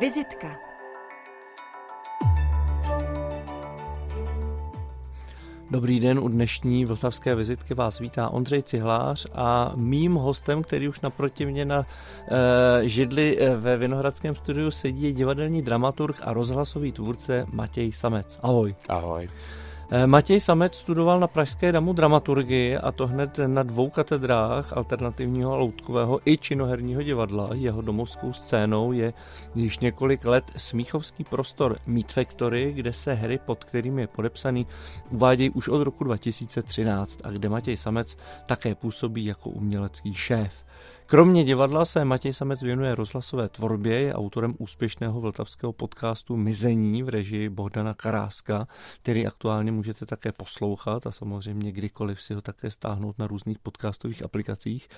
Vizitka. Dobrý den, u dnešní vltavské vizitky vás vítá Ondřej Cihlář a mým hostem, který už naproti mě na e, židli eh, ve Vinohradském studiu sedí, je divadelní dramaturg a rozhlasový tvůrce Matěj Samec. Ahoj. Ahoj. Eh, Matěj Samec studoval na Pražské damu dramaturgii a to hned na dvou katedrách alternativního a loutkového i činoherního divadla. Jeho domovskou scénou je již několik let smíchovský prostor Meat Factory, kde se hry, pod kterým je podepsaný, uvádějí už od roku 2013 a kde Matěj Samec také působí jako umělecký šéf. Kromě divadla se Matěj Samec věnuje rozhlasové tvorbě, je autorem úspěšného vltavského podcastu Mizení v režii Bohdana Karáska, který aktuálně můžete také poslouchat a samozřejmě kdykoliv si ho také stáhnout na různých podcastových aplikacích.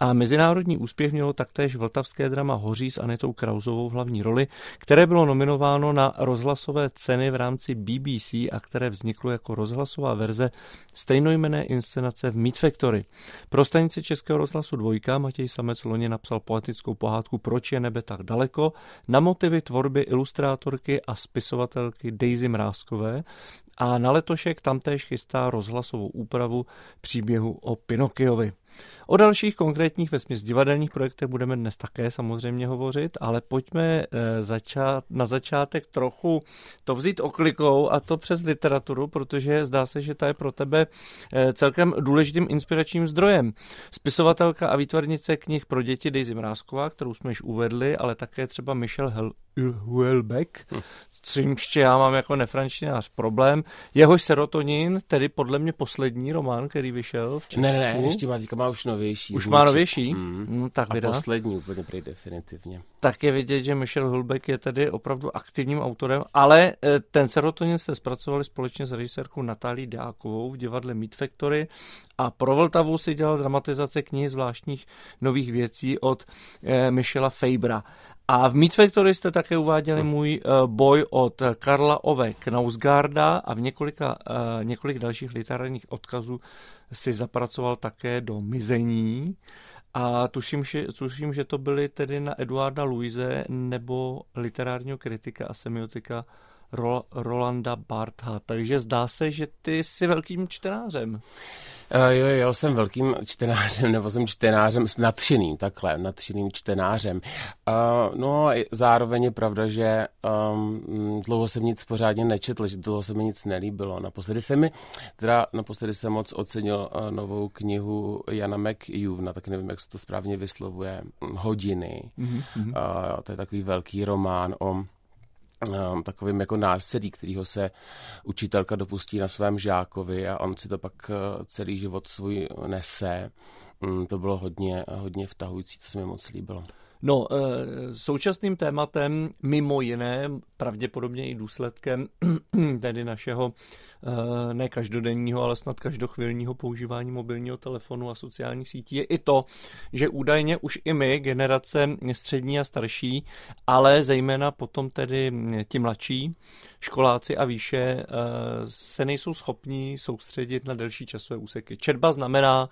A mezinárodní úspěch mělo taktéž vltavské drama Hoří s Anetou Krauzovou v hlavní roli, které bylo nominováno na rozhlasové ceny v rámci BBC a které vzniklo jako rozhlasová verze stejnojmené inscenace v Meat Factory. Pro stanici Českého rozhlasu dvojka Matěj Samec loni napsal poetickou pohádku Proč je nebe tak daleko na motivy tvorby ilustrátorky a spisovatelky Daisy Mrázkové a na letošek tamtéž chystá rozhlasovou úpravu příběhu o Pinokiovi. O dalších konkrétních vesměs divadelních projektech budeme dnes také samozřejmě hovořit, ale pojďme eh, začát, na začátek trochu to vzít oklikou a to přes literaturu, protože zdá se, že ta je pro tebe eh, celkem důležitým inspiračním zdrojem. Spisovatelka a výtvarnice knih pro děti Daisy Mrázková, kterou jsme již uvedli, ale také třeba Michel Hel- Huelbeck, hm. s čímž já mám jako nefrančtinář problém. Jehož serotonin, tedy podle mě poslední román, který vyšel v Česku. Ne, ne, ještě má, má už novější. Už má novější? Mm. No, tak A vydá. poslední úplně prý definitivně. Tak je vidět, že Michel Hulbeck je tedy opravdu aktivním autorem, ale eh, ten serotonin jste zpracovali společně s režisérkou Natálí Dákovou v divadle Meat Factory a pro Vltavu si dělal dramatizace knihy zvláštních nových věcí od eh, Michela Fabra. A v Meat Factory jste také uváděli můj uh, boj od Karla Ove Knausgarda a v několika, uh, několik dalších literárních odkazů si zapracoval také do Mizení. A tuším že, tuším, že to byly tedy na Eduarda Luise nebo literárního kritika a semiotika Rolanda Bartha. Takže zdá se, že ty jsi velkým čtenářem. Uh, jo, jo, jsem velkým čtenářem, nebo jsem čtenářem, nadšeným, takhle, nadšeným čtenářem. Uh, no, zároveň je pravda, že um, dlouho jsem nic pořádně nečetl, že dlouho se mi nic nelíbilo. Naposledy jsem mi, teda naposledy jsem moc ocenil uh, novou knihu Jana McEwna, tak nevím, jak se to správně vyslovuje, Hodiny. Mm-hmm. Uh, to je takový velký román o takovým jako násilí, kterýho se učitelka dopustí na svém žákovi a on si to pak uh, celý život svůj nese. Um, to bylo hodně, hodně vtahující, to se mi moc líbilo. No, eh, současným tématem, mimo jiné, pravděpodobně i důsledkem tedy našeho eh, ne každodenního, ale snad každochvilního používání mobilního telefonu a sociálních sítí je i to, že údajně už i my, generace střední a starší, ale zejména potom tedy ti mladší, školáci a výše, eh, se nejsou schopní soustředit na delší časové úseky. Četba znamená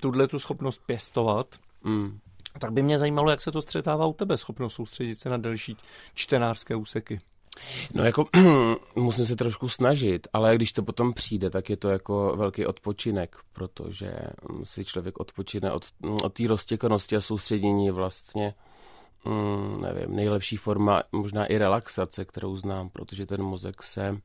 tuhle tu schopnost pěstovat, mm tak by mě zajímalo, jak se to střetává u tebe, schopnost soustředit se na delší čtenářské úseky. No jako musím se trošku snažit, ale když to potom přijde, tak je to jako velký odpočinek, protože si člověk odpočine od, od té roztěkanosti a soustředění vlastně mm, nevím, nejlepší forma možná i relaxace, kterou znám, protože ten mozek se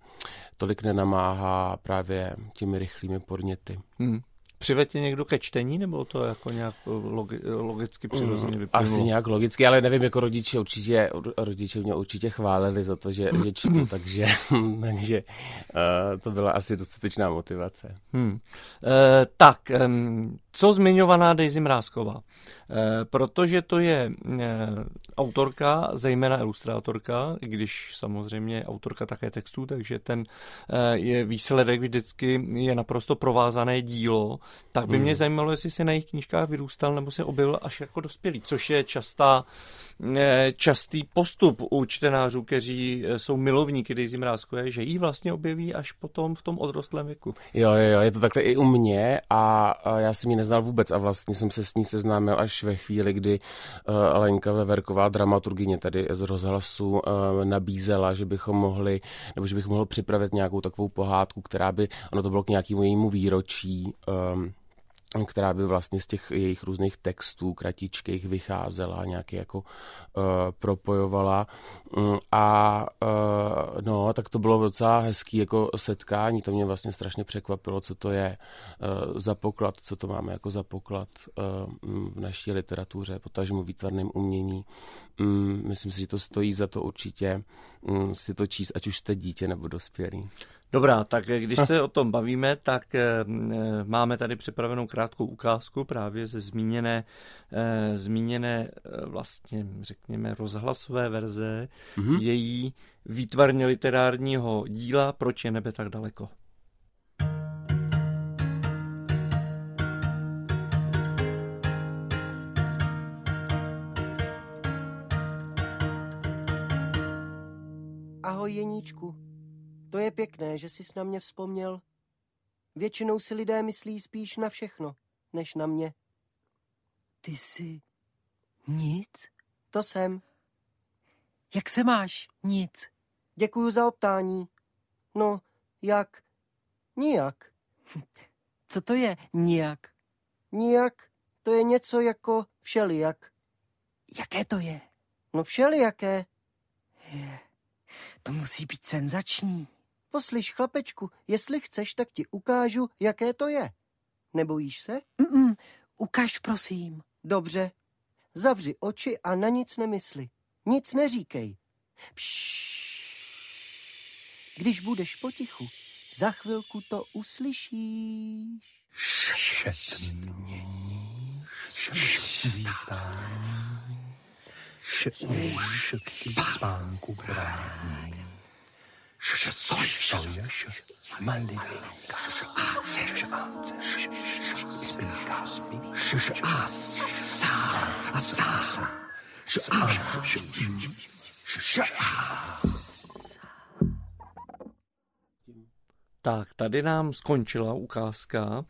tolik nenamáhá právě těmi rychlými podněty. Hmm. Přivedl tě někdo ke čtení, nebo to jako nějak logi, logicky přirozeně mm, vyplynulo? Asi nějak logicky, ale nevím, jako rodiče určitě, rodiče mě určitě chválili za to, že, že čtu, takže, takže uh, to byla asi dostatečná motivace. Hmm. Uh, tak, um, co zmiňovaná Daisy Mrázková? Eh, protože to je eh, autorka, zejména ilustrátorka, i když samozřejmě autorka také textů, takže ten eh, je výsledek vždycky je naprosto provázané dílo, tak by mě hmm. zajímalo, jestli se na jejich knížkách vyrůstal nebo se objevil až jako dospělý, což je častá, častý postup u čtenářů, kteří jsou milovníky Daisy Mrázkové, že ji vlastně objeví až potom v tom odrostlém věku. Jo, jo, jo, je to takhle i u mě a já jsem ji neznal vůbec a vlastně jsem se s ní seznámil až ve chvíli, kdy uh, Lenka Veverková, dramaturgině tady z rozhlasu, uh, nabízela, že bychom mohli, nebo že bych mohl připravit nějakou takovou pohádku, která by, ono to bylo k nějakému jejímu výročí, um, která by vlastně z těch jejich různých textů kratičkých vycházela, nějaký jako uh, propojovala. Mm, a uh, no, tak to bylo docela hezký jako setkání, to mě vlastně strašně překvapilo, co to je uh, za poklad, co to máme jako za poklad uh, v naší literatuře, potažmu výtvarným umění. Um, myslím si, že to stojí za to určitě um, si to číst, ať už jste dítě nebo dospělý. Dobrá, tak když se o tom bavíme, tak eh, máme tady připravenou krátkou ukázku právě ze zmíněné, eh, zmíněné eh, vlastně, řekněme, rozhlasové verze mm-hmm. její výtvarně literárního díla Proč je nebe tak daleko. Ahoj Jeníčku. To je pěkné, že jsi na mě vzpomněl. Většinou si lidé myslí spíš na všechno, než na mě. Ty jsi nic? To jsem. Jak se máš? Nic. Děkuju za optání. No, jak? Nijak. Co to je nijak? Nijak, to je něco jako všelijak. Jaké to je? No všelijaké. Je, to musí být senzační. Poslyš, chlapečku, jestli chceš, tak ti ukážu, jaké to je. Nebojíš se? Mm-mm, ukaž, prosím. Dobře. Zavři oči a na nic nemysli. Nic neříkej. Pšš. Když budeš potichu, za chvilku to uslyšíš. Šetmění, svítání, spánku brání. 试试坐一下试试慢点试试啊试试啊试试啊试试啊试试啊试试啊试试啊试试啊试试啊 Tak, tady nám skončila ukázka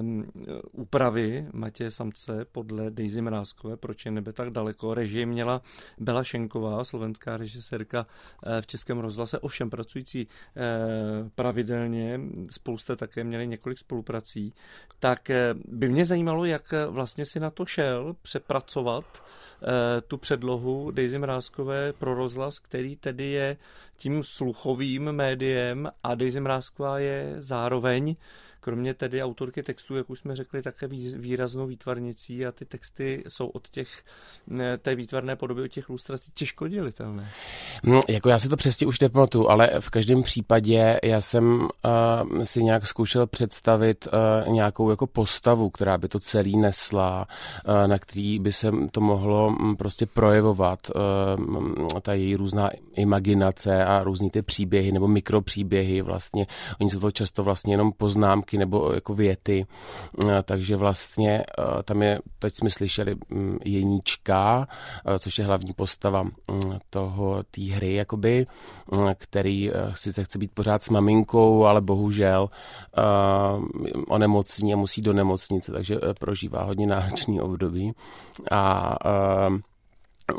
um, úpravy Matěje Samce podle Daisy Mrázkové, proč je nebe tak daleko. Režim měla Bela Šenková, slovenská režisérka eh, v Českém rozhlase, ovšem pracující eh, pravidelně, spolu jste také měli několik spoluprací, tak eh, by mě zajímalo, jak vlastně si na to šel přepracovat tu předlohu Daisy Mrázkové pro rozhlas, který tedy je tím sluchovým médiem a Daisy Mrázková je zároveň kromě tedy autorky textů, jak už jsme řekli, také výraznou výtvarnicí a ty texty jsou od těch, té výtvarné podoby, od těch ilustrací těžko dělitelné. No, jako já si to přesně už nepamatuju, ale v každém případě já jsem uh, si nějak zkoušel představit uh, nějakou jako postavu, která by to celý nesla, uh, na který by se to mohlo um, prostě projevovat, uh, ta její různá imaginace a různý ty příběhy nebo mikropříběhy vlastně. Oni jsou to často vlastně jenom poznámky poznámky nebo jako věty, eh, takže vlastně eh, tam je, teď jsme slyšeli mm, Jeníčka, eh, což je hlavní postava mm, toho té hry, jakoby, který sice chce být pořád s maminkou, ale bohužel onemocní a musí do nemocnice, takže prožívá hodně náročný období. A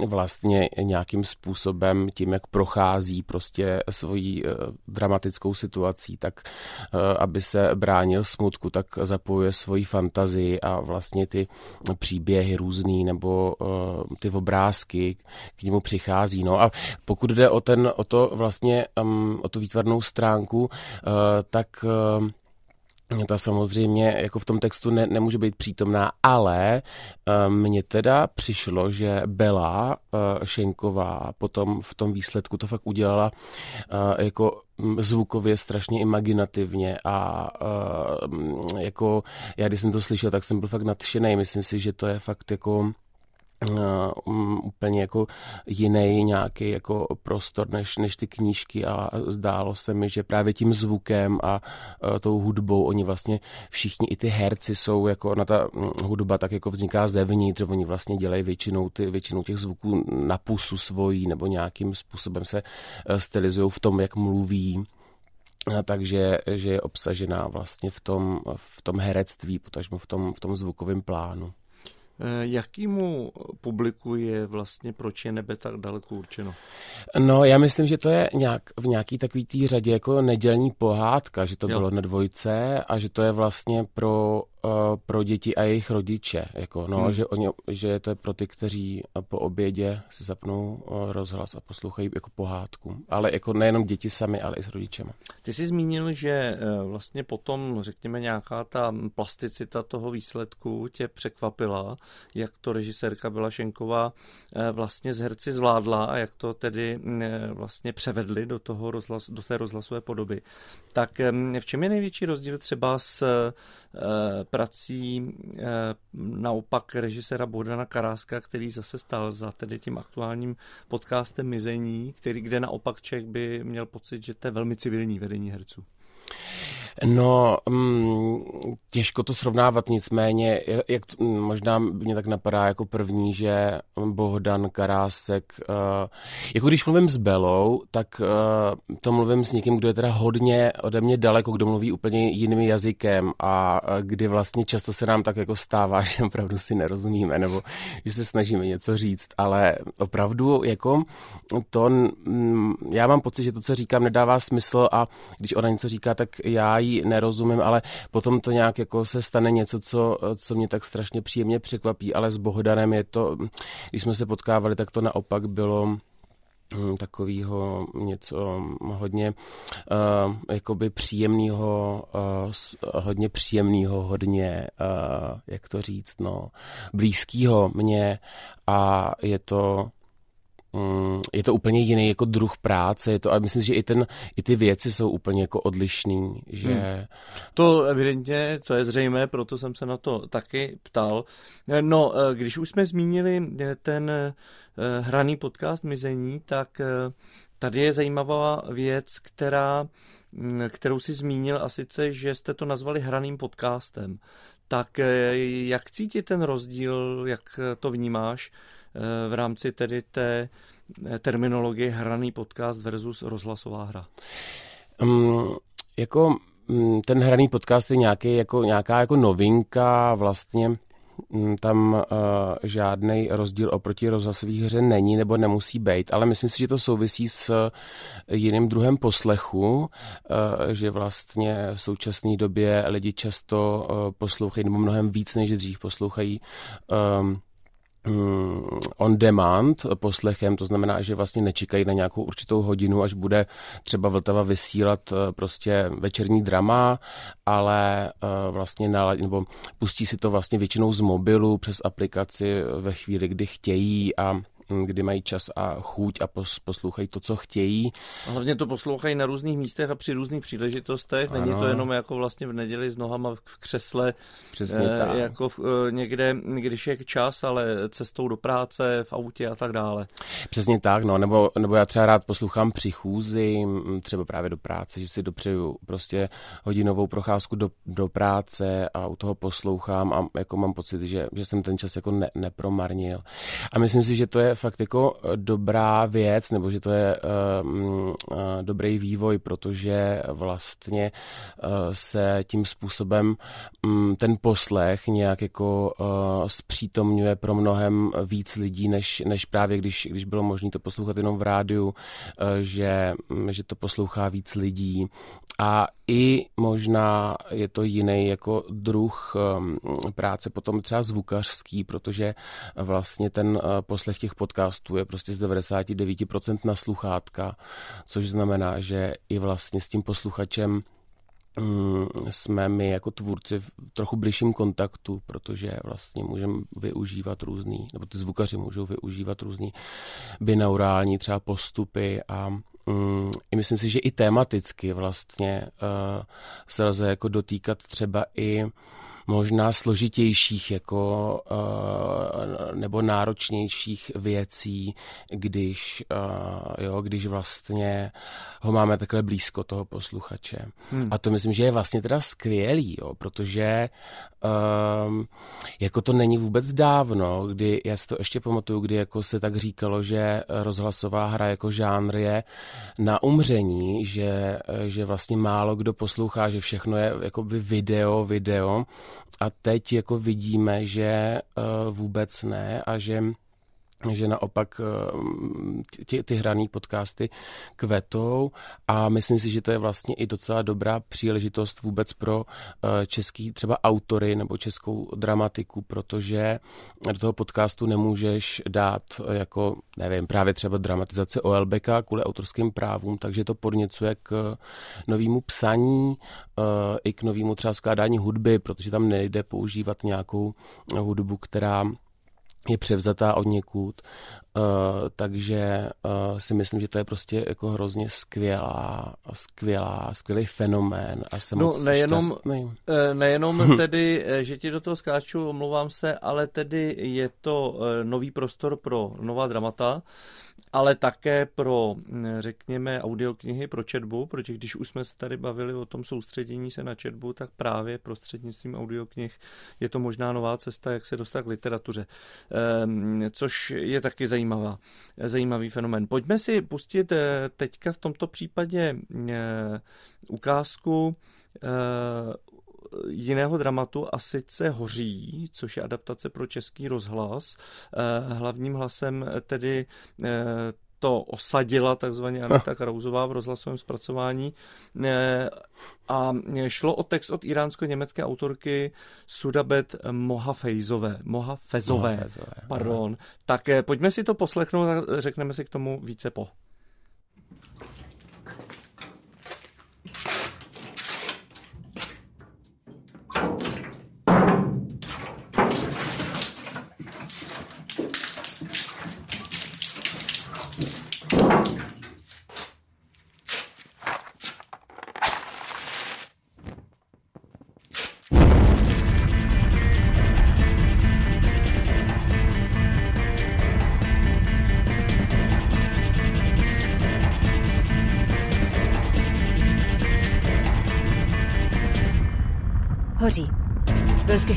vlastně nějakým způsobem tím, jak prochází prostě svojí uh, dramatickou situací, tak uh, aby se bránil smutku, tak zapojuje svoji fantazii a vlastně ty příběhy různý nebo uh, ty obrázky k němu přichází. No a pokud jde o, ten, o to vlastně, um, o tu výtvarnou stránku, tak ta samozřejmě jako v tom textu ne, nemůže být přítomná, ale uh, mně teda přišlo, že Bela uh, Šenková potom v tom výsledku to fakt udělala uh, jako zvukově strašně imaginativně a uh, jako já když jsem to slyšel, tak jsem byl fakt nadšený. Myslím si, že to je fakt jako úplně jako jiný nějaký jako prostor než, než ty knížky a zdálo se mi, že právě tím zvukem a uh, tou hudbou oni vlastně všichni i ty herci jsou jako na ta um, hudba tak jako vzniká zevnitř, oni vlastně dělají většinou, ty, většinou těch zvuků na pusu svojí nebo nějakým způsobem se uh, stylizují v tom, jak mluví takže že je obsažená vlastně v tom, v tom herectví, potažmo v tom, v tom zvukovém plánu. Eh, jakýmu publiku je vlastně Proč je nebe tak daleko určeno? No, já myslím, že to je nějak, v nějaký takový té řadě jako nedělní pohádka, že to jo. bylo na dvojce a že to je vlastně pro Eh, pro děti a jejich rodiče. Jako, no, hmm. že, oni, že to je pro ty, kteří po obědě si zapnou eh, rozhlas a poslouchají jako pohádku. Ale jako nejenom děti sami, ale i s rodičem. Ty jsi zmínil, že eh, vlastně potom, řekněme, nějaká ta plasticita toho výsledku tě překvapila, jak to režisérka Byla Šenková vlastně z herci zvládla a jak to tedy vlastně převedli do, toho rozhlas, do té rozhlasové podoby. Tak v čem je největší rozdíl třeba s prací eh, naopak režiséra Bohdana Karáska, který zase stal za tedy tím aktuálním podcastem Mizení, který, kde naopak člověk by měl pocit, že to je velmi civilní vedení herců. No, mm, těžko to srovnávat, nicméně, jak možná mě tak napadá jako první, že Bohdan Karásek, uh, jako když mluvím s Belou, tak uh, to mluvím s někým, kdo je teda hodně ode mě daleko, kdo mluví úplně jiným jazykem a uh, kdy vlastně často se nám tak jako stává, že opravdu si nerozumíme, nebo že se snažíme něco říct, ale opravdu jako to, mm, já mám pocit, že to, co říkám, nedává smysl a když ona něco říká, tak já jí nerozumím, ale potom to nějak jako se stane něco, co, co mě tak strašně příjemně překvapí, ale s Bohdanem je to, když jsme se potkávali, tak to naopak bylo hm, takového něco hodně uh, jakoby příjemného, uh, hodně příjemného, hodně, uh, jak to říct, no, blízkého mě a je to Mm, je to úplně jiný jako druh práce, je to, a myslím, že i, ten, i ty věci jsou úplně jako odlišný, že... Hmm. To evidentně, to je zřejmé, proto jsem se na to taky ptal. No, eh, když už jsme zmínili eh, ten eh, hraný podcast Mizení, tak tady je zajímavá věc, která, mm, kterou si zmínil a sice, že jste to nazvali hraným podcastem. Tak jak cítit ten rozdíl, jak to vnímáš? Eh, v rámci tedy té eh, terminologie hraný podcast versus rozhlasová hra? Um, jako mm, ten hraný podcast je nějaký, jako, nějaká jako novinka vlastně mm, tam uh, žádný rozdíl oproti rozhlasové hře není nebo nemusí být, ale myslím si, že to souvisí s jiným druhem poslechu, uh, že vlastně v současné době lidi často uh, poslouchají, nebo mnohem víc než dřív poslouchají um, on demand poslechem, to znamená, že vlastně nečekají na nějakou určitou hodinu, až bude třeba Vltava vysílat eh, prostě večerní drama, ale eh, vlastně nalad, nebo pustí si to vlastně většinou z mobilu přes aplikaci ve chvíli, kdy chtějí a kdy mají čas a chuť a poslouchají to, co chtějí. A hlavně to poslouchají na různých místech a při různých příležitostech. Není ano. to jenom jako vlastně v neděli s nohama v křesle, Přesně eh, tak. jako v, eh, někde, když je čas, ale cestou do práce, v autě a tak dále. Přesně tak, no, nebo, nebo já třeba rád poslouchám při chůzi, třeba právě do práce, že si dopřeju prostě hodinovou procházku do, do práce a u toho poslouchám a jako mám pocit, že, že jsem ten čas jako ne, nepromarnil. A myslím si, že to je fakt jako eh, dobrá věc, nebo že to je uh, dobrý vývoj, protože vlastně uh, se tím způsobem um, ten poslech nějak jako uh, zpřítomňuje pro mnohem víc lidí, než, než právě když, když bylo možné to poslouchat jenom v rádiu, uh, že, že to poslouchá víc lidí. A i možná je to jiný jako druh um, práce potom třeba zvukařský, protože vlastně ten uh, poslech těch podcastů je prostě z 99% na sluchátka, což znamená, že i vlastně s tím posluchačem um, jsme my jako tvůrci v trochu bližším kontaktu, protože vlastně můžeme využívat různý, nebo ty zvukaři můžou využívat různý binaurální třeba postupy a Mm, myslím si, že i tematicky vlastně uh, se lze jako dotýkat třeba i možná složitějších jako, uh, nebo náročnějších věcí, když, uh, jo, když vlastně ho máme takhle blízko toho posluchače. Hmm. A to myslím, že je vlastně teda skvělý, jo, protože um, jako to není vůbec dávno, kdy, já si to ještě pamatuju, kdy jako se tak říkalo, že rozhlasová hra jako žánr je na umření, že, že vlastně málo kdo poslouchá, že všechno je jakoby video, video a teď jako vidíme, že uh, vůbec ne a že že naopak eh, ty, ty hraný podcasty kvetou a myslím si, že to je vlastně i docela dobrá příležitost vůbec pro eh, český třeba autory nebo českou dramatiku, protože do toho podcastu nemůžeš dát jako, nevím, právě třeba dramatizace OLBK kvůli autorským právům, takže to podněcuje k novému psaní eh, i k novému třeba skládání hudby, protože tam nejde používat nějakou hudbu, která je převzatá od někud, uh, takže uh, si myslím, že to je prostě jako hrozně skvělá, skvělá, skvělý fenomén a jsem no, moc nejenom, šťastný. Eh, nejenom tedy, že ti do toho skáču, omlouvám se, ale tedy je to nový prostor pro nová dramata, ale také pro, řekněme, audioknihy, pro četbu, protože když už jsme se tady bavili o tom soustředění se na četbu, tak právě prostřednictvím audioknih je to možná nová cesta, jak se dostat k literatuře, ehm, což je taky zajímavá, zajímavý fenomén. Pojďme si pustit eh, teďka v tomto případě eh, ukázku eh, jiného dramatu a sice Hoří, což je adaptace pro český rozhlas. Eh, hlavním hlasem tedy eh, to osadila takzvaně Anita Krauzová v rozhlasovém zpracování. Eh, a šlo o text od iránsko-německé autorky Sudabet Mohafejzové. Mohafezové. Mohafezové. Pardon. Tak pojďme si to poslechnout a řekneme si k tomu více po.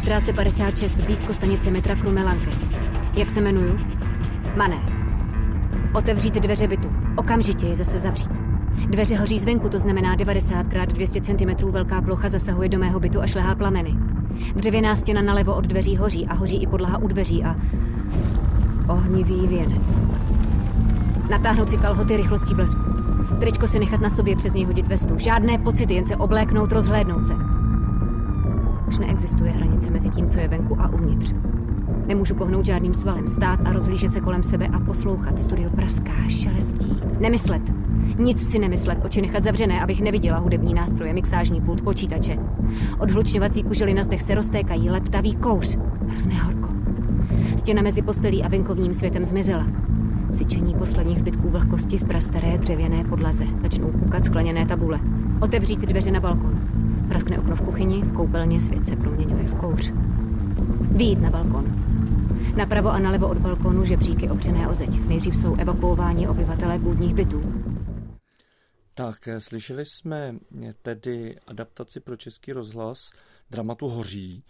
Velský 56 blízko stanice metra Krumelanke. Jak se jmenuju? Mané. Otevřít dveře bytu. Okamžitě je zase zavřít. Dveře hoří zvenku, to znamená 90 x 200 cm velká plocha zasahuje do mého bytu a šlehá plameny. Dřevěná stěna nalevo od dveří hoří a hoří i podlaha u dveří a... Ohnivý věnec. Natáhnout si kalhoty rychlostí blesku. Tričko si nechat na sobě přes něj hodit vestu. Žádné pocity, jen se obléknout, rozhlédnout se. Už neexistuje hranice mezi tím, co je venku a uvnitř. Nemůžu pohnout žádným svalem, stát a rozhlížet se kolem sebe a poslouchat. Studio praská, šelestí. Nemyslet. Nic si nemyslet, oči nechat zavřené, abych neviděla hudební nástroje, mixážní pult, počítače. Odhlučňovací kužely na zdech se roztékají, leptavý kouř. Hrozné horko. Stěna mezi postelí a venkovním světem zmizela. Syčení posledních zbytků vlhkosti v prastaré dřevěné podlaze. Začnou kukat skleněné tabule. Otevřít dveře na balkon. Praskne okno v kuchyni, v koupelně svět se proměňuje v kouř. Výjít na balkon. Napravo a nalevo od balkonu žebříky opřené o zeď. Nejdřív jsou evakuováni obyvatelé půdních bytů. Tak, eh, slyšeli jsme eh, tedy adaptaci pro český rozhlas dramatu Hoří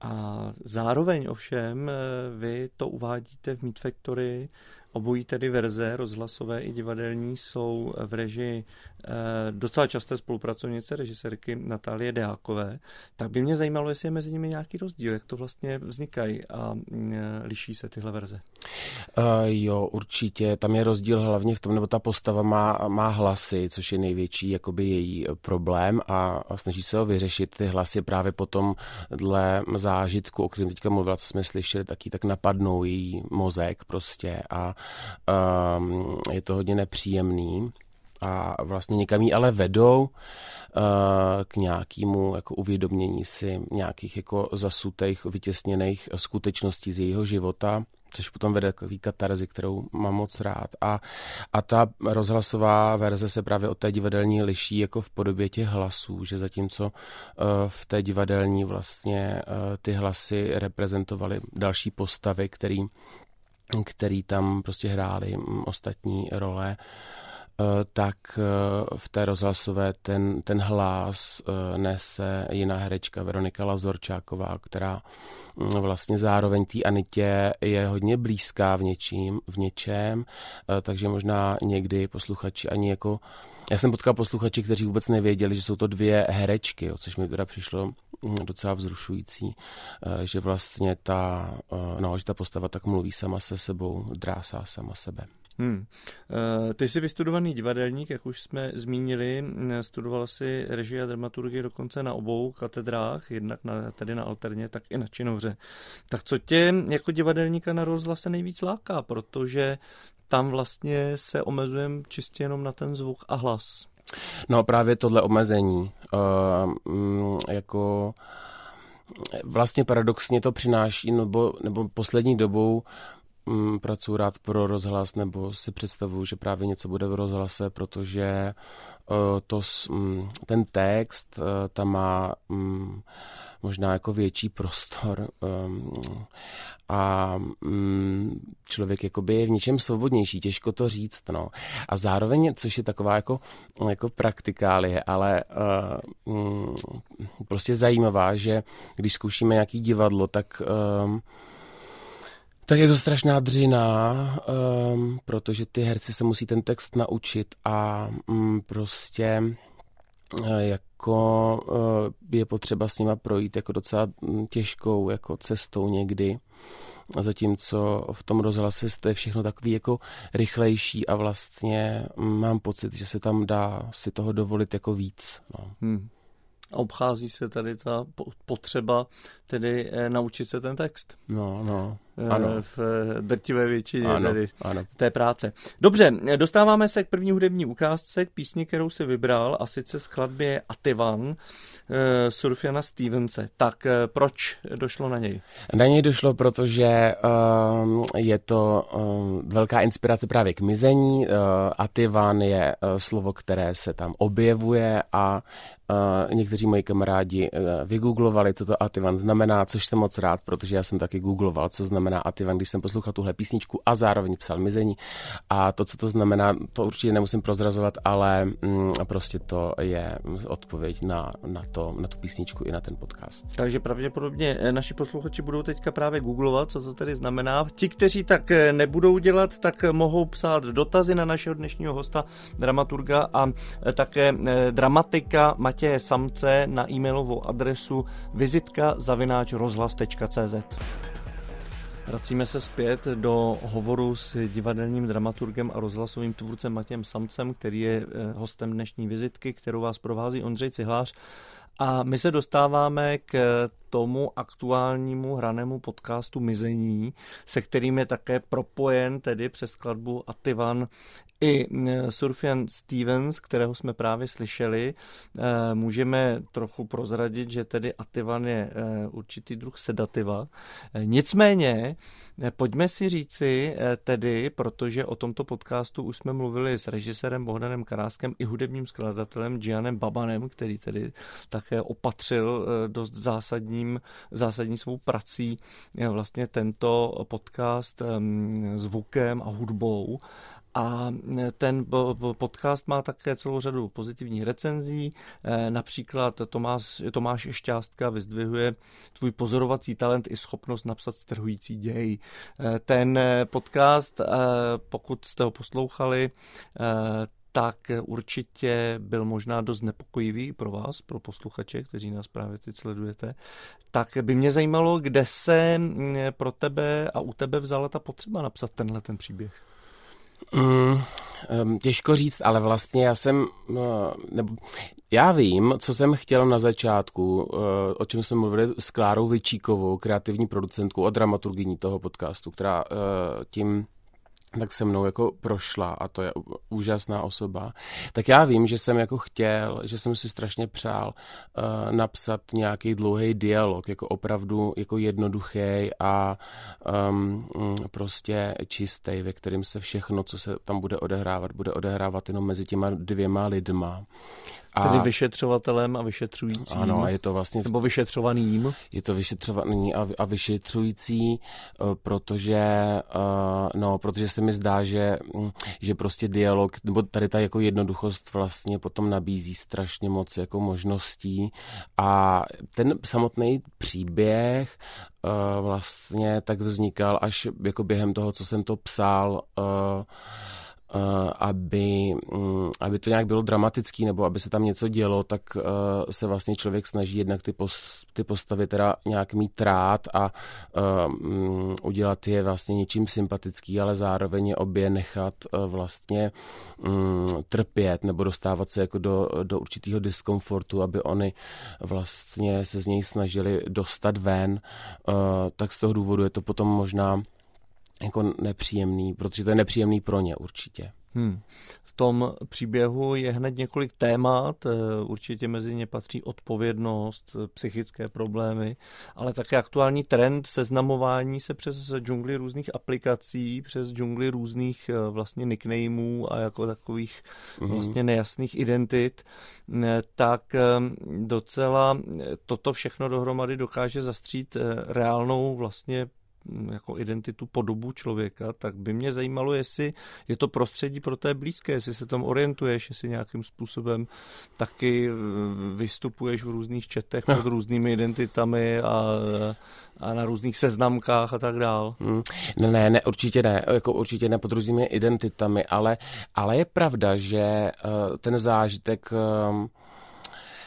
a zároveň ovšem eh, vy to uvádíte v Meat Factory Obojí tedy verze, rozhlasové i divadelní, jsou v režii docela časté spolupracovnice režisérky Natálie Deákové. Tak by mě zajímalo, jestli je mezi nimi nějaký rozdíl, jak to vlastně vznikají a mm, eh, liší se tyhle verze. Uh, jo, určitě. Tam je rozdíl hlavně v tom, nebo ta postava má, má hlasy, což je největší jakoby její problém a, a snaží se ho vyřešit. Ty hlasy právě potom dle zážitku, o kterém teďka mluvila, co jsme slyšeli, taky tak napadnou její mozek prostě a um, je to hodně nepříjemný a vlastně někam jí ale vedou uh, k nějakému jako uvědomění si nějakých jako zasutých, vytěsněných skutečností z jejího života což potom vede k katarzy, kterou mám moc rád. A, a ta rozhlasová verze se právě od té divadelní liší jako v podobě těch hlasů, že zatímco uh, v té divadelní vlastně uh, ty hlasy reprezentovaly další postavy, který, který tam prostě hráli mm, ostatní role, Eh, tak eh, v té rozhlasové ten, ten hlas eh, nese jiná herečka Veronika Lazorčáková, která mm, vlastně zároveň té Anitě je hodně blízká v něčím, v něčem, takže možná někdy posluchači ani jako já jsem potkal posluchači, kteří vůbec nevěděli, že jsou to dvě herečky, jo, což mi teda přišlo mm, docela vzrušující, že vlastně ta, no, že ta postava tak mluví sama se sebou, drásá sama sebe. Hmm. Eh, ty jsi vystudovaný divadelník, jak už jsme zmínili, studoval si režii a dramaturgii dokonce na obou katedrách, jednak na, tedy na Alterně, tak i na Činohře. Tak co tě jako divadelníka na rozhlase nejvíc láká, protože tam vlastně se omezujeme čistě jenom na ten zvuk a hlas. No právě tohle omezení, uh, jako vlastně paradoxně to přináší, nebo, nebo poslední dobou mm, pracuji rád pro rozhlas nebo si představuju, že právě něco bude v rozhlase, protože uh, to, um, ten text uh, tam má um, možná jako větší prostor um, a um, člověk jakoby je v něčem svobodnější, těžko to říct, no. A zároveň, což je taková jako, jako praktikálie, ale uh, um, prostě zajímavá, že když zkoušíme nějaký divadlo, tak um, tak je to strašná dřina, um, protože ty herci se musí ten text naučit a um, prostě uh, jako uh, je potřeba s nima projít jako docela mm, těžkou jako cestou někdy. Zatímco v tom rozhlase je všechno takový jako rychlejší a vlastně mm, mám pocit, že se tam dá si toho dovolit jako víc. No. Hmm. A obchází se tady ta potřeba tedy eh, naučit se ten text. No, no. Eh, ano. v eh, drtivé většině ano, tedy ano. té práce. Dobře, dostáváme se k první hudební ukázce, k písni, kterou si vybral, a sice skladbě Ativan Surfiana Stevense. Tak proč došlo na něj? Na něj došlo, protože um, je to um, velká inspirace právě k mizení. Uh, Ativan je uh, slovo, které se tam objevuje a uh, někteří moji kamarádi uh, vygooglovali, co to Ativan znamená, což jsem moc rád, protože já jsem taky googloval, co znamená Ativan, když jsem poslouchal tuhle písničku a zároveň psal mizení. A to, co to znamená, to určitě nemusím prozrazovat, ale mm, prostě to je odpověď na, na, to, na tu písničku i na ten podcast. Takže pravděpodobně eh, naši posluchači budou teďka právě googlovat, co to tedy znamená. Ti, kteří tak eh, nebudou dělat, tak eh, mohou psát dotazy na našeho dnešního hosta, dramaturga a také dramatika Matěje Samce na e-mailovou adresu vizitka zavináč rozhlas.cz. Vracíme se zpět do hovoru s divadelním dramaturgem a rozhlasovým tvůrcem Matějem Samcem, který je eh, hostem dnešní vizitky, kterou vás provází Ondřej Cihlář. A my se dostáváme k tomu aktuálnímu hranému podcastu Mizení, se kterým je také propojen tedy přes skladbu Ativan i e, Surfian Stevens, kterého jsme právě slyšeli. E, můžeme trochu prozradit, že tedy Ativan je e, určitý druh sedativa. Nicméně, pojďme si říci tedy, protože o tomto podcastu už jsme mluvili s režisérem Bohdanem Karáskem i hudebním skladatelem Gianem Babanem, který tedy také opatřil dost zásadním, zásadní svou prací vlastně tento podcast zvukem a hudbou. A ten podcast má také celou řadu pozitivních recenzí. E, například Tomáš, Tomáš Šťástka vyzdvihuje tvůj pozorovací talent i schopnost napsat strhující děj. E, ten podcast, e, pokud jste ho poslouchali, tak určitě byl možná dost nepokojivý pro vás, pro posluchače, kteří nás právě teď sledujete. Tak by mě zajímalo, kde se pro tebe a u tebe vzala ta potřeba napsat tenhle ten příběh. Mm, těžko říct, ale vlastně já jsem, no, nebo já vím, co jsem chtěl na začátku, eh, o čem jsme mluvili s Klárou Vyčíkovou, kreativní producentkou a dramaturgyní toho podcastu, která eh, tím tak se mnou jako prošla a to je úžasná osoba, tak já vím, že jsem jako chtěl, že jsem si strašně přál uh, napsat nějaký dlouhý dialog, jako opravdu jako jednoduchý a um, prostě čistý, ve kterém se všechno, co se tam bude odehrávat, bude odehrávat jenom mezi těma dvěma lidma. A... Tedy vyšetřovatelem a vyšetřujícím. Ano, a je to vlastně... Nebo vyšetřovaným. Je to vyšetřovaný a, a vyšetřující, eh, protože, eh, no, protože se mi zdá, že, hm, že prostě dialog, nebo tady ta jako jednoduchost vlastně potom nabízí strašně moc jako možností a ten samotný příběh eh, vlastně tak vznikal až jako během toho, co jsem to psal, aby, mm, aby to nějak bylo dramatický nebo aby se tam něco dělo, tak eh, se vlastně člověk snaží jednak ty, pos, ty postavy teda nějak mít rád a um, udělat je vlastně něčím sympatický, ale zároveň je obě nechat vlastně um, trpět nebo dostávat se jako do, do určitého diskomfortu, aby oni vlastně se z něj snažili dostat ven, uh, tak z toho důvodu je to potom možná jako nepříjemný, protože to je nepříjemný pro ně určitě. Hmm. V tom příběhu je hned několik témat, eh, určitě mezi ně patří odpovědnost, psychické problémy, ale také aktuální trend seznamování se přes džungly různých aplikací, přes džungly různých eh, vlastně nicknameů a jako takových mm. vlastně nejasných identit, eh, tak docela toto všechno dohromady dokáže zastřít reálnou vlastně jako identitu, podobu člověka, tak by mě zajímalo, jestli je to prostředí pro té blízké, jestli se tam orientuješ, jestli nějakým způsobem taky eh, vystupuješ v různých četech pod různými identitami a, a na různých seznamkách a tak dál. Hmm. Ne, ne, ne, určitě ne, jako určitě ne pod různými identitami, ale, ale je pravda, že uh, ten zážitek uh,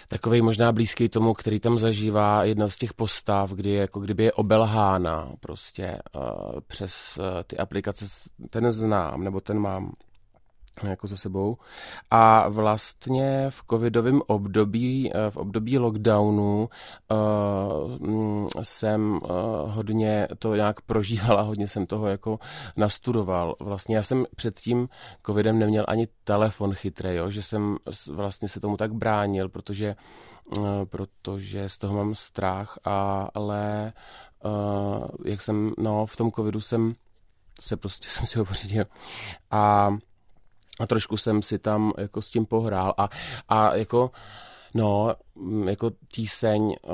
takový možná blízký tomu, který tam zažívá jedna z těch postav, kdy jako kdyby je obelhána prostě uh, přes uh, ty aplikace, ten znám, nebo ten mám jako za sebou. A vlastně v covidovém období, eh, v období lockdownu uh, jsem uh, hodně to nějak prožíval a hodně jsem toho jako nastudoval. Vlastně já jsem před tím covidem neměl ani telefon chytrý, jo, že jsem vlastně se tomu tak bránil, protože, protože z toho mám strach, a, ale jak jsem, no v tom covidu jsem se prostě jsem si ho pořídil a a trošku jsem si tam jako s tím pohrál a, a jako No, jako tíseň, eh,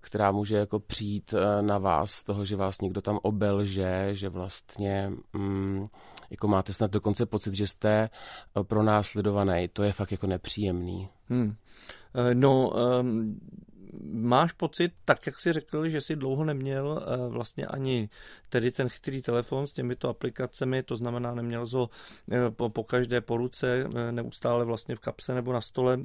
která může jako přijít eh, na vás z toho, že vás někdo tam obelže, že vlastně mm, jako máte snad dokonce pocit, že jste eh, pronásledovaný, to je fakt jako nepříjemný. Hmm. No, um, máš pocit, tak jak jsi řekl, že jsi dlouho neměl eh, vlastně ani tedy ten chytrý telefon s těmito aplikacemi, to znamená neměl ho eh, po, po každé po ruce, eh, neustále vlastně v kapse nebo na stole,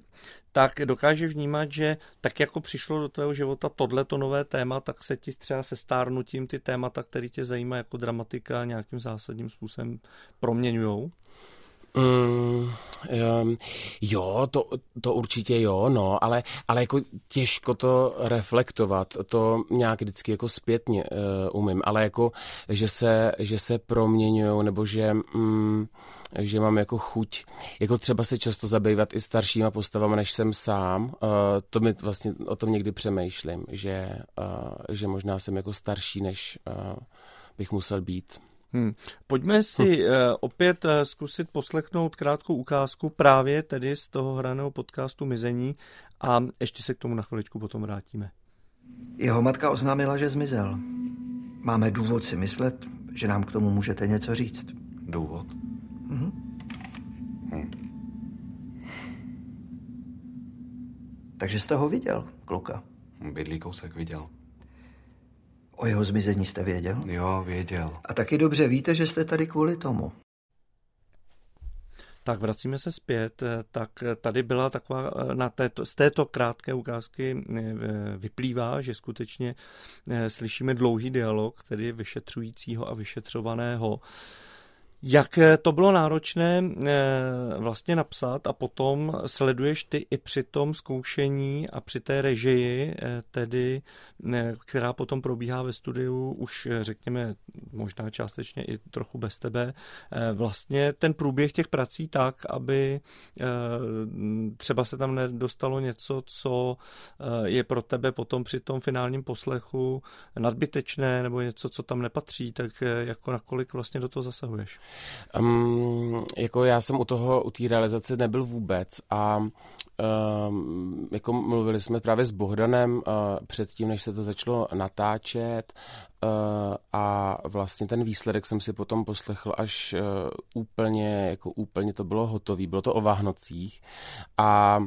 tak dokáže vnímat, že tak jako přišlo do tvého života tohleto nové téma, tak se ti třeba se stárnutím ty témata, které tě zajímají jako dramatika, nějakým zásadním způsobem proměňujou? Mm, um, jo, to, to určitě jo, no, ale, ale jako těžko to reflektovat, to nějak vždycky jako zpětně uh, umím, ale jako, že se, že se proměňují, nebo že, um, že mám jako chuť, jako třeba se často zabývat i staršíma postavami, než jsem sám, uh, to mi vlastně o tom někdy přemýšlím, že, uh, že možná jsem jako starší, než uh, bych musel být. Hmm. Pojďme si hm. uh, opět uh, zkusit poslechnout krátkou ukázku právě tedy z toho hraného podcastu Mizení a ještě se k tomu na chviličku potom vrátíme. Jeho matka oznámila, že zmizel. Máme důvod si myslet, že nám k tomu můžete něco říct. Důvod? Mhm. Hm. Takže jste ho viděl, kluka? Bydlý kousek viděl. O jeho zmizení jste věděl? Jo, věděl. A taky dobře víte, že jste tady kvůli tomu. Tak vracíme se zpět. Tak tady byla taková, na této, z této krátké ukázky eh, vyplývá, že skutečně eh, slyšíme dlouhý dialog, tedy vyšetřujícího a vyšetřovaného. Jak eh, to bylo náročné eh, vlastně napsat a potom sleduješ ty i při tom zkoušení a při té režii, eh, tedy, která potom probíhá ve studiu, už řekněme možná částečně i trochu bez tebe, vlastně ten průběh těch prací tak, aby třeba se tam nedostalo něco, co je pro tebe potom při tom finálním poslechu nadbytečné nebo něco, co tam nepatří, tak jako nakolik vlastně do toho zasahuješ? Um, jako já jsem u toho, u té realizace nebyl vůbec a um, jako mluvili jsme právě s Bohdanem uh, předtím, než se to začalo natáčet uh, a vlastně ten výsledek jsem si potom poslechl až uh, úplně, jako úplně to bylo hotové, bylo to o Váhnocích a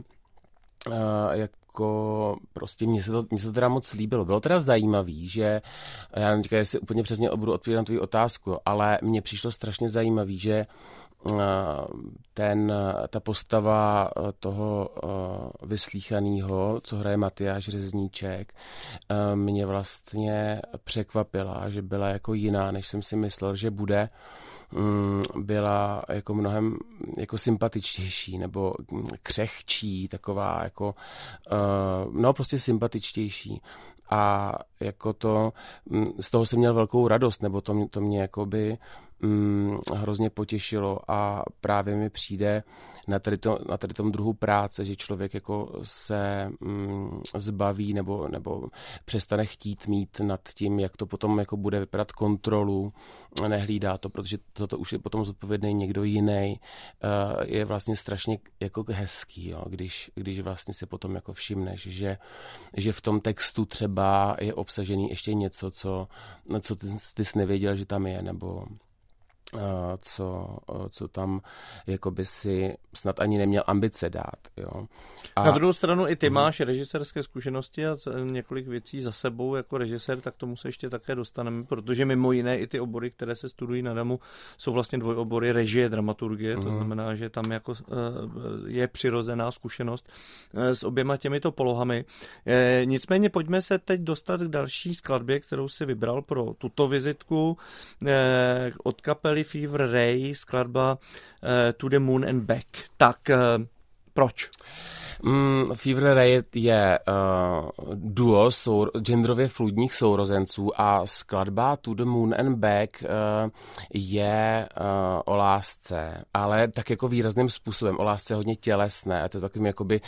uh, jak jako prostě mně se, to, mně se to teda moc líbilo. Bylo teda zajímavý, že já nevím, jestli úplně přesně budu odpovědět na tvou otázku, ale mně přišlo strašně zajímavý, že eh, ten, ta postava eh, toho eh, vyslíchaného, co hraje Matyáš Řezníček, mě vlastně překvapila, že byla jako jiná, než jsem si myslel, že bude. Mm, byla jako mnohem jako sympatičtější nebo křehčí, taková jako, uh, no prostě sympatičtější. A jako to, mm, z toho jsem měl velkou radost, nebo to, to mě jakoby mm, hrozně potěšilo a právě mi přijde na tady, to, na tady tom druhu práce, že člověk jako se mm, zbaví nebo, nebo přestane chtít mít nad tím, jak to potom jako bude vypadat kontrolu, nehlídá to, protože toto už je potom zodpovědný někdo jiný, uh, je vlastně strašně jako hezký, jo, když, když vlastně si potom jako všimneš, že, že v tom textu třeba je obsažený ještě něco, co, co ty, ty jsi nevěděl, že tam je, nebo co, co tam jakoby si snad ani neměl ambice dát. Jo. A... Na druhou stranu i ty mhm. máš režisérské zkušenosti a několik věcí za sebou jako režisér, tak tomu se ještě také dostaneme, protože mimo jiné i ty obory, které se studují na DAMu, jsou vlastně dvojobory režie, dramaturgie, to mhm. znamená, že tam jako eh, je přirozená zkušenost eh, s oběma těmito polohami. Eh, nicméně pojďme se teď dostat k další skladbě, kterou si vybral pro tuto vizitku od kapely Fever Ray, skladba uh, To the Moon and Back. Tak uh, proč? Mm, Fever Ray je uh, duo sou, genderově fluidních sourozenců a skladba To the Moon and Back uh, je uh, o lásce, ale tak jako výrazným způsobem. O lásce hodně tělesné a to je takovým jakoby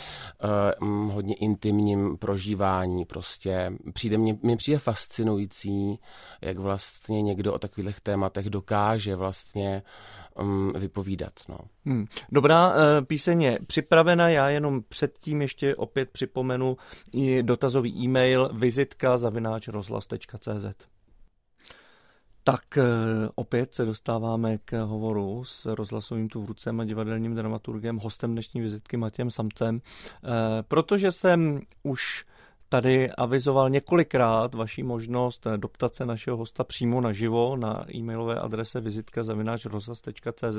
uh, hodně intimním prožívání. Prostě přijde, mě, mě přijde fascinující, jak vlastně někdo o takových tématech dokáže vlastně um, vypovídat. No. Hmm. Dobrá, eh, píseň je připravena, já jenom předtím ještě opět připomenu i dotazový e-mail vizitka zavináč rozhlas.cz. Tak eh, opět se dostáváme k hovoru s rozhlasovým tvůrcem a divadelním dramaturgem, hostem dnešní vizitky Matějem Samcem, eh, protože jsem už tady avizoval několikrát vaší možnost doptat se našeho hosta přímo naživo na e-mailové adrese vizitka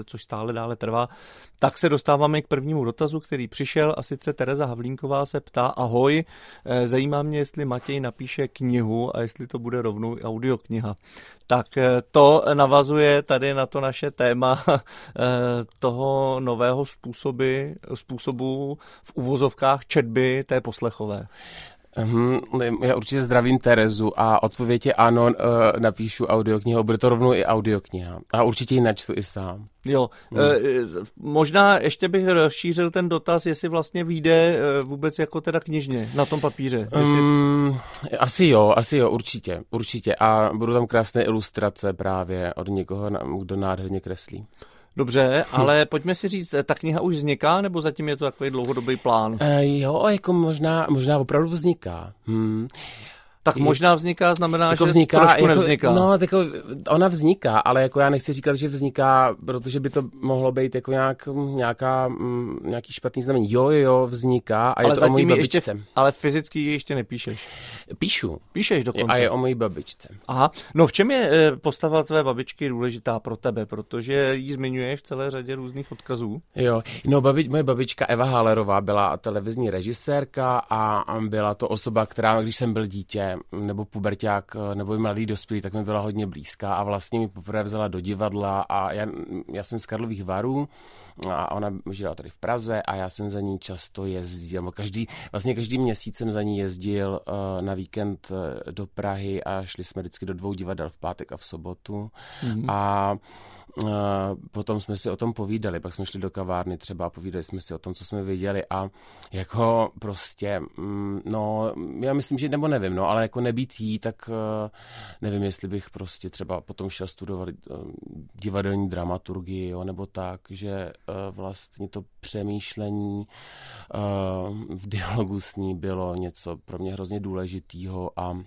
což stále dále trvá. Tak se dostáváme k prvnímu dotazu, který přišel a sice Tereza Havlínková se ptá, ahoj, eh, zajímá mě, jestli Matěj napíše knihu a jestli to bude rovnou audiokniha. Tak eh, to navazuje tady na to naše téma eh, toho nového způsoby, způsobu v uvozovkách četby té poslechové. Um, já určitě zdravím Terezu a odpověď je ano, uh, napíšu audioknihu, bude to rovnou i audiokniha. A určitě ji načtu i sám. Jo, hmm. e, možná ještě bych rozšířil ten dotaz, jestli vlastně vyjde vůbec jako teda knižně na tom papíře. Jestli... Um, asi jo, asi jo, určitě, určitě. A budou tam krásné ilustrace právě od někoho, kdo nádherně kreslí. Dobře, hm. ale pojďme si říct, ta kniha už vzniká, nebo zatím je to takový dlouhodobý plán? Uh, jo, jako možná, možná opravdu vzniká. Hmm. Tak možná vzniká, znamená, jako že vzniká, trošku jako, nevzniká. No, jako ona vzniká, ale jako já nechci říkat, že vzniká, protože by to mohlo být jako nějak, nějaká, mm, nějaký špatný znamení. Jo, jo, jo, vzniká a ale je to o mojí babičce. Ještě, ale fyzicky ji ještě nepíšeš. Píšu. Píšeš dokonce. A je o mojí babičce. Aha. No v čem je eh, postava tvé babičky důležitá pro tebe? Protože ji zmiňuješ v celé řadě různých odkazů. Jo, no babi, moje babička Eva Hálerová byla televizní režisérka a byla to osoba, která, když jsem byl dítě, nebo puberták, nebo i mladý dospělý, tak mi byla hodně blízká a vlastně mi poprvé vzala do divadla a já, já jsem z Karlových varů a ona žila tady v Praze a já jsem za ní často jezdil, každý, vlastně každý měsíc jsem za ní jezdil uh, na víkend uh, do Prahy a šli jsme vždycky do dvou divadel v pátek a v sobotu mm-hmm. a potom jsme si o tom povídali, pak jsme šli do kavárny třeba a povídali jsme si o tom, co jsme viděli a jako prostě, mm, no já myslím, že nebo nevím, no ale jako nebýt jí, tak eh, nevím, jestli bych prostě třeba potom šel studovat eh, divadelní dramaturgii, jo, nebo tak, že eh, vlastně to přemýšlení v dialogu s ní bylo něco pro mě hrozně důležitého a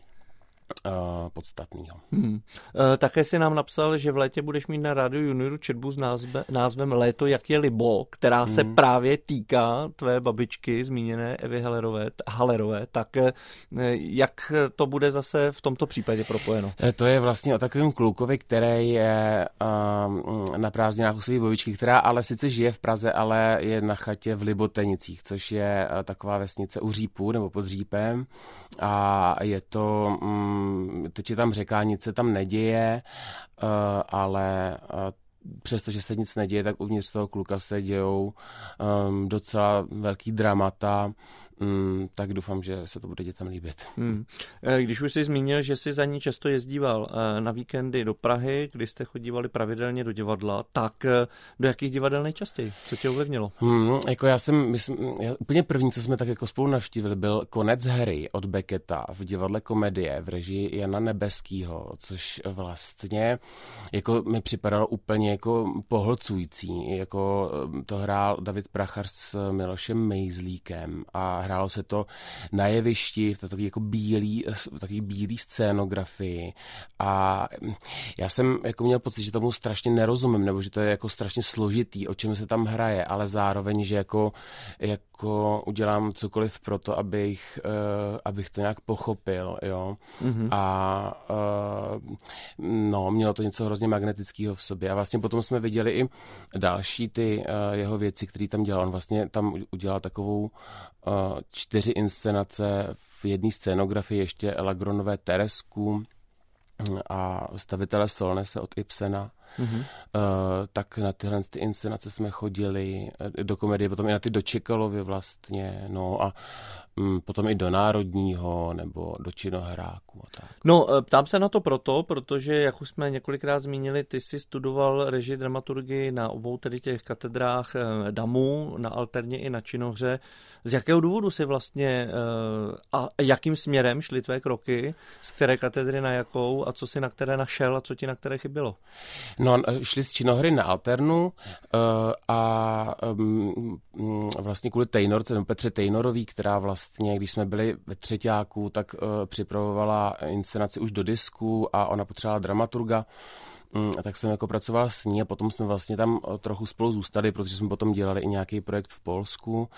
uh, podstatného. Hmm. Uh, také si nám napsal, že v létě budeš mít na rádiu Junioru četbu s názve, názvem Léto, jak je libo, která se hmm. právě týká tvé babičky, zmíněné Evy Halerové, Halerové. Tak uh, jak to bude zase v tomto případě propojeno? To je vlastně o takovém klukovi, který je na prázdninách u své babičky, která ale sice žije v Praze, ale je na chatě v Libotenicích, což je taková vesnice u Řípu nebo pod Řípem. A je to um, teď je tam řeka, nic se tam neděje, eh, ale eh, přestože se nic neděje, tak uvnitř toho kluka se dějou um, docela velký dramata mm, tak doufám, že se to bude dětem líbit. Hmm. Eh, když už jsi zmínil, že jsi za ní často jezdíval eh, na víkendy do Prahy, kdy jste chodívali pravidelně do divadla, tak eh, do jakých divadel nejčastěji? Co tě ovlivnilo? Hmm, jako já jsem, myslím, já, úplně první, co jsme tak jako spolu navštívili, byl Konec hry od Beketa v divadle komedie v režii Jana Nebeskýho, což vlastně jako mi připadalo úplně jako pohlcující. Jako to hrál David Prachar s Milošem Mejzlíkem a hrálo se to na jevišti, v takový jako bílý, v takový bílý scénografii a já jsem jako měl pocit, že tomu strašně nerozumím, nebo že to je jako strašně složitý, o čem se tam hraje, ale zároveň, že jako, jako udělám cokoliv pro to, abych, uh, abych to nějak pochopil, jo. Mm-hmm. A uh, no, mělo to něco hrozně magnetického v sobě. A vlastně potom jsme viděli i další ty uh, jeho věci, které tam dělal. On vlastně tam udělal takovou čtyři inscenace v jedné scénografii ještě Elagronové Teresku a stavitele Solnese od Ibsena. Mm-hmm. Uh, tak na tyhle ty inscenace jsme chodili eh, do komedie, potom i na ty do Čekalovy vlastně, no a um, potom i do Národního nebo do Činohráku a tak. No, eh, ptám se na to proto, protože, jak už jsme několikrát zmínili, ty jsi studoval režii dramaturgii na obou tedy těch katedrách DAMu, na Alterně i na Činohře. Z jakého důvodu si vlastně a jakým směrem šly tvé kroky, z které katedry na jakou a co si na které našel a co ti na které chybělo? No, šli z činohry na Alternu uh, a um, vlastně kvůli Tejnorce, no Petře Tejnorový, která vlastně, když jsme byli ve třetíku, tak uh, připravovala inscenaci už do disku a ona potřebovala dramaturga, um, tak jsem jako pracoval s ní a potom jsme vlastně tam trochu spolu zůstali, protože jsme potom dělali i nějaký projekt v Polsku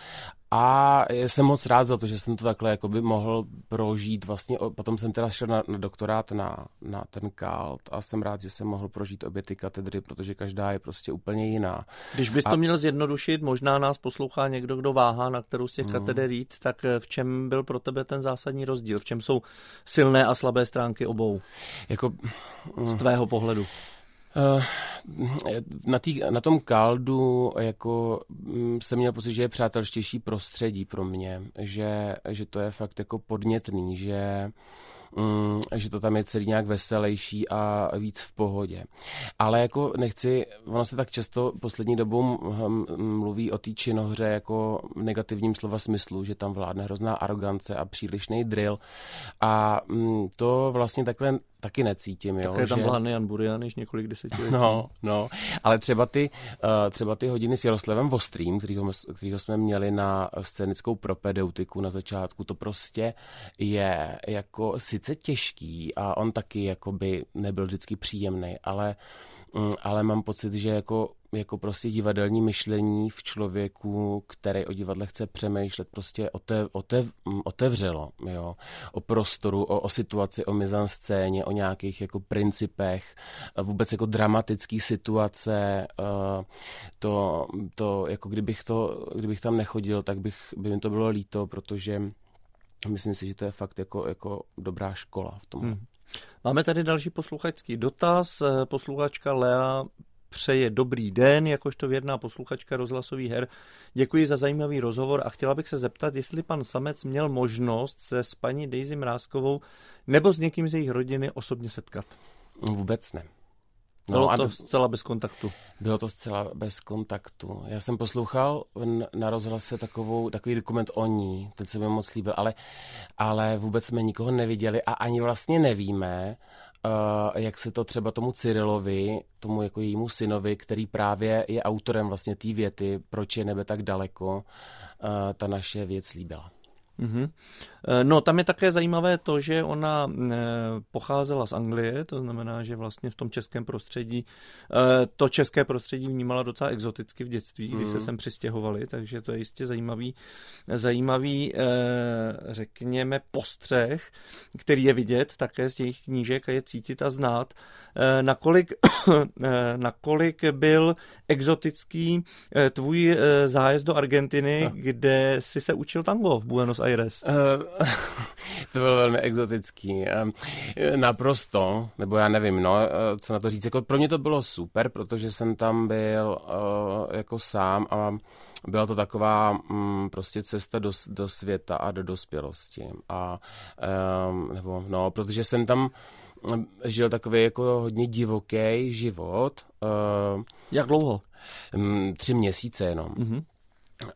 a jsem moc rád za to, že jsem to takhle jakoby mohl prožít. Vlastně potom jsem teda šel na, na doktorát na, na ten KALT a jsem rád, že jsem mohl prožít obě ty katedry, protože každá je prostě úplně jiná. Když bys to a... měl zjednodušit, možná nás poslouchá někdo, kdo váhá, na kterou z těch mm. kateder jít, tak v čem byl pro tebe ten zásadní rozdíl? V čem jsou silné a slabé stránky obou? Jako... Z tvého pohledu. Uh, na, tý, na tom kaldu jako mm, jsem měl pocit, že je přátelštější prostředí pro mě, že, že to je fakt jako podnětný, že mm, že to tam je celý nějak veselější a víc v pohodě. Ale jako nechci, ono se tak často poslední dobou mluví o té činohře jako v negativním slova smyslu, že tam vládne hrozná arogance a přílišný drill. A mm, to vlastně takhle taky necítím. Jo, Také tam že... vládne Jan Burian již několik desetiletí. No, no, ale třeba ty, uh, třeba ty hodiny s Jaroslavem Vostrým, kterýho, kterýho jsme měli na scénickou propedeutiku na začátku, to prostě je jako sice těžký a on taky jakoby nebyl vždycky příjemný, ale, um, ale mám pocit, že jako jako prostě divadelní myšlení v člověku, který o divadle chce přemýšlet, prostě otev, otev, otevřelo, jo, o prostoru, o, o situaci, o mizanscéně, o nějakých jako principech, vůbec jako dramatický situace, eh, to, to jako kdybych to, kdybych tam nechodil, tak bych, by mi to bylo líto, protože myslím si, že to je fakt jako, jako dobrá škola v tom. Hmm. Máme tady další posluchačský dotaz. Posluchačka Lea přeje dobrý den, jakožto věrná posluchačka rozhlasových her. Děkuji za zajímavý rozhovor a chtěla bych se zeptat, jestli pan Samec měl možnost se s paní Daisy Mrázkovou nebo s někým z jejich rodiny osobně setkat. Vůbec ne. No, Bylo to a zcela bez kontaktu. Bylo to zcela bez kontaktu. Já jsem poslouchal na rozhlase takovou, takový dokument o ní, ten se mi moc líbil, ale, ale vůbec jsme nikoho neviděli a ani vlastně nevíme, uh, jak se to třeba tomu Cyrilovi, tomu jako jejímu synovi, který právě je autorem vlastně té věty, proč je nebe tak daleko, uh, ta naše věc líbila. Mm-hmm. No, tam je také zajímavé to, že ona eh, pocházela z Anglie, to znamená, že vlastně v tom českém prostředí, eh, to české prostředí vnímala docela exoticky v dětství, mm. když se mhm. sem přistěhovali, takže to je jistě zajímavý, zajímavý, řekněme, postřeh, který je vidět také z těch knížek a je cítit a znát, nakolik, nakolik byl exotický tvůj zájezd do Argentiny, no. kde si se učil tango v Buenos Aires. Uh, to bylo velmi exotický. Naprosto, nebo já nevím, no, uh, co na to říct. Jako pro mě to bylo super, protože jsem tam byl uh, jako sám a byla to taková um, prostě cesta do, do světa a do dospělosti. A, nebo, no, protože jsem tam žil takový jako hodně divoký život. Jak dlouho? Tři měsíce jenom. Mm-hmm.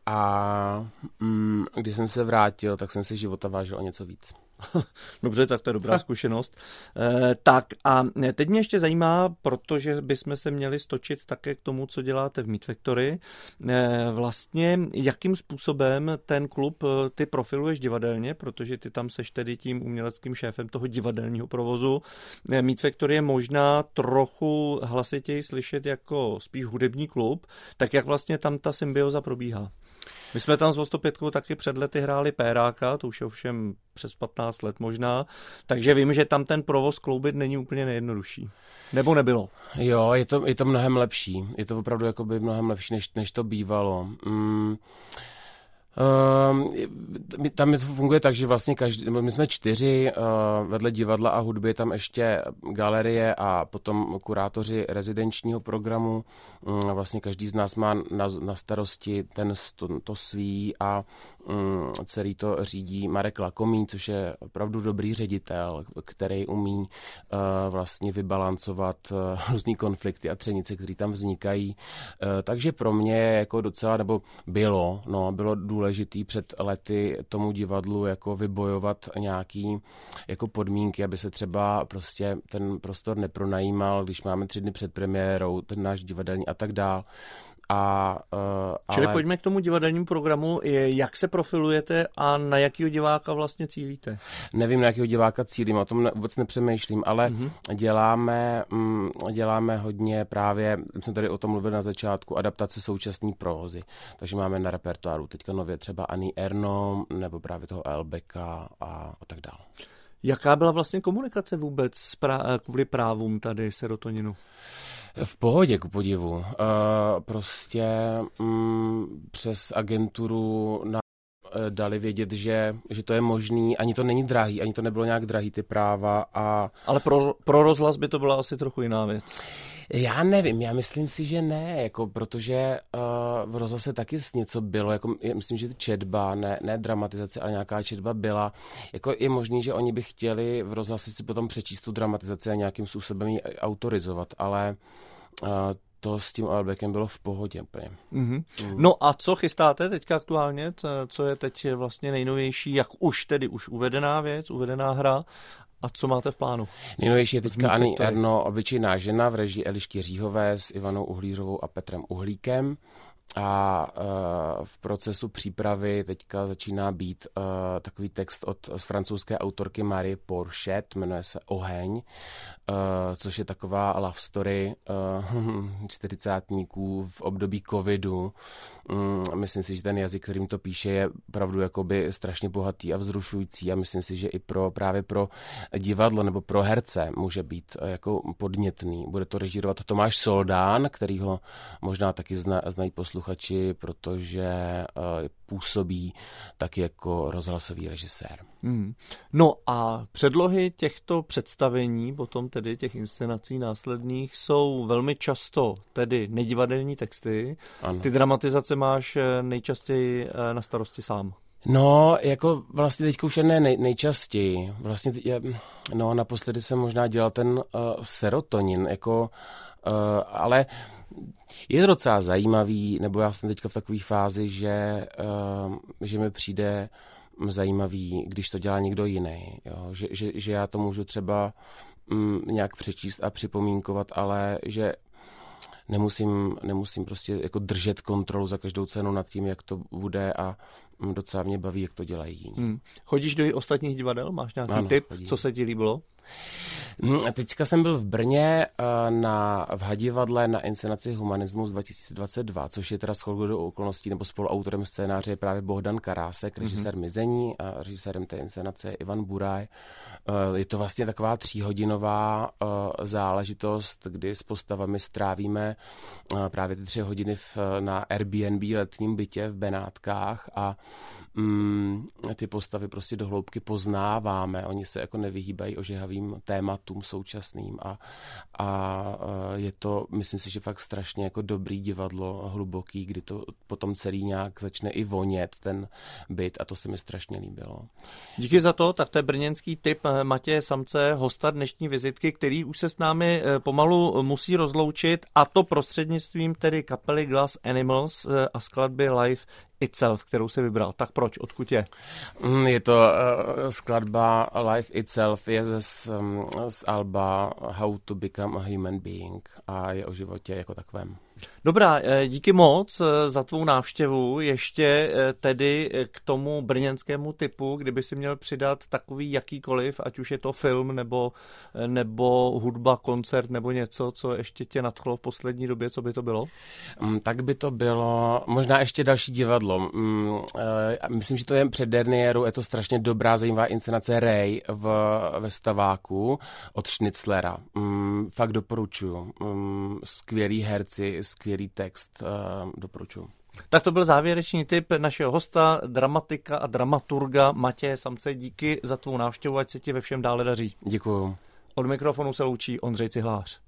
A mm, když jsem se vrátil, tak jsem si života vážil o něco víc. Dobře, tak to je dobrá zkušenost. E, tak a teď mě ještě zajímá, protože bychom se měli stočit také k tomu, co děláte v Meet Factory. E, vlastně, jakým způsobem ten klub eh, ty profiluješ divadelně, protože ty tam seš tedy tím uměleckým šéfem toho divadelního provozu. E, Meet Factory je možná trochu hlasitěji slyšet jako spíš hudební klub, tak jak vlastně tam ta symbioza probíhá? My jsme tam s 105 taky před lety hráli Péráka, to už je ovšem přes 15 let možná, takže vím, že tam ten provoz kloubit není úplně nejjednodušší. Nebo nebylo? Jo, je to, je to mnohem lepší. Je to opravdu jakoby mnohem lepší, než, než to bývalo. Mm. Uh, tam funguje tak, že vlastně každý, my jsme čtyři, uh, vedle divadla a hudby tam ještě galerie a potom kurátoři rezidenčního programu. Uh, vlastně každý z nás má na, na starosti ten to, to svý a um, celý to řídí Marek Lakomý, což je opravdu dobrý ředitel, který umí uh, vlastně vybalancovat uh, různý konflikty a třenice, které tam vznikají. Takže pro mě jako docela, nebo bylo, no, bylo důležité důležitý před lety tomu divadlu jako vybojovat nějaký jako podmínky, aby se třeba prostě ten prostor nepronajímal, když máme tři dny před premiérou, ten náš divadelní a tak dál. A, uh, Čili ale... pojďme k tomu divadelnímu programu. Jak se profilujete a na jakého diváka vlastně cílíte? Nevím, na jakého diváka cílím, o tom vůbec nepřemýšlím, ale mm-hmm. děláme, mm, děláme hodně právě, jsem tady o tom mluvil na začátku, adaptace současné prózy. Takže máme na repertoáru teďka nově třeba Ani Erno, nebo právě toho Elbeka a, a tak dále. Jaká byla vlastně komunikace vůbec kvůli právům tady serotoninu? V pohodě, ku podivu. Uh, prostě mm, přes agenturu na eh, dali vědět, že, že to je možný, ani to není drahý, ani to nebylo nějak drahý ty práva a... Ale pro, pro rozhlas by to byla asi trochu jiná věc. Já nevím, já myslím si, že ne, jako protože uh, v rozhlase taky něco bylo, jako myslím, že četba, ne, ne dramatizace, ale nějaká četba byla. Jako je možný, že oni by chtěli v rozhlase si potom přečíst tu dramatizaci a nějakým způsobem ji autorizovat, ale uh, to s tím Albekem bylo v pohodě. Mm-hmm. Mm. No a co chystáte teďka aktuálně? Co je teď vlastně nejnovější, jak už tedy už uvedená věc, uvedená hra a co máte v plánu? Nejnovější je teďka Ani Erno, obyčejná žena v režii Elišky Říhové s Ivanou Uhlířovou a Petrem Uhlíkem a uh, v procesu přípravy teďka začíná být uh, takový text od francouzské autorky Marie Porchet, jmenuje se Oheň, uh, což je taková love story čtyřicátníků v období covidu. Um, myslím si, že ten jazyk, kterým to píše, je opravdu jakoby strašně bohatý a vzrušující a myslím si, že i pro právě pro divadlo nebo pro herce může být jako podnětný. Bude to režírovat Tomáš Soldán, který ho možná taky zna, znají posluchači posluchači, protože uh, působí tak jako rozhlasový režisér. Hmm. No a předlohy těchto představení, potom tedy těch inscenací následných, jsou velmi často tedy nedivadelní texty. Ano. Ty dramatizace máš eh, nejčastěji eh, na starosti sám. No, jako vlastně teďka už ne nej, nejčastěji. Vlastně, je, no, naposledy jsem možná dělal ten uh, serotonin, jako, uh, ale je to docela zajímavý, nebo já jsem teďka v takové fázi, že, uh, že mi přijde zajímavý, když to dělá někdo jiný. Jo? Že, že, že já to můžu třeba mm, nějak přečíst a připomínkovat, ale že nemusím, nemusím prostě jako držet kontrolu za každou cenu nad tím, jak to bude a docela mě baví, jak to dělají jiní. Hmm. Chodíš do ostatních divadel? Máš nějaký ano, tip, chodím. co se ti líbilo? Hmm, teďka jsem byl v Brně eh, na, v Hadivadle na inscenaci Humanismus 2022, což je teda shodou do okolností nebo spoluautorem scénáře je právě Bohdan Karásek, mhm. režisér mm-hmm. Mizení a režisérem té inscenace je Ivan Buraj. Eh, je to vlastně taková tříhodinová eh, záležitost, kdy s postavami strávíme právě ty tři hodiny v, na Airbnb letním bytě v Benátkách a mm, ty postavy prostě do hloubky poznáváme. Oni se jako nevyhýbají ožehavým tématům současným a, a je to, myslím si, že fakt strašně jako dobrý divadlo, hluboký, kdy to potom celý nějak začne i vonět ten byt a to se mi strašně líbilo. Díky za to, tak to je brněnský typ eh, Matěje Samce, hosta dnešní vizitky, který už se s námi eh, pomalu musí rozloučit a to prostřednictvím tedy kapely Glass Animals eh, a skladby Live Itself, kterou si vybral. Tak proč? Odkud je? Mm, je to uh, skladba Life Itself, je z, um, z Alba How to Become a Human Being a je o životě jako takovém. Dobrá, eh, díky moc eh, za tvou návštěvu. Ještě eh, tedy k tomu brněnskému typu, kdyby si měl přidat takový jakýkoliv, ať už je to film nebo, nebo hudba, koncert nebo něco, co ještě tě nadchlo v poslední době, co by to bylo? Mm, tak by to bylo možná ještě další divadlo. Mm, myslím, že to je před derniérou, je to strašně dobrá, zajímavá inscenace Ray v, ve Staváku od Schnitzlera. Mm, fakt doporučuju. Skvělí herci, skvělý text, uh, doporučuji. Tak to byl závěrečný tip našeho hosta, dramatika a dramaturga Matěje Samce. Díky za tvou návštěvu, ať se ti ve všem dále daří. Děkuju. Od mikrofonu se loučí Ondřej Cihlář.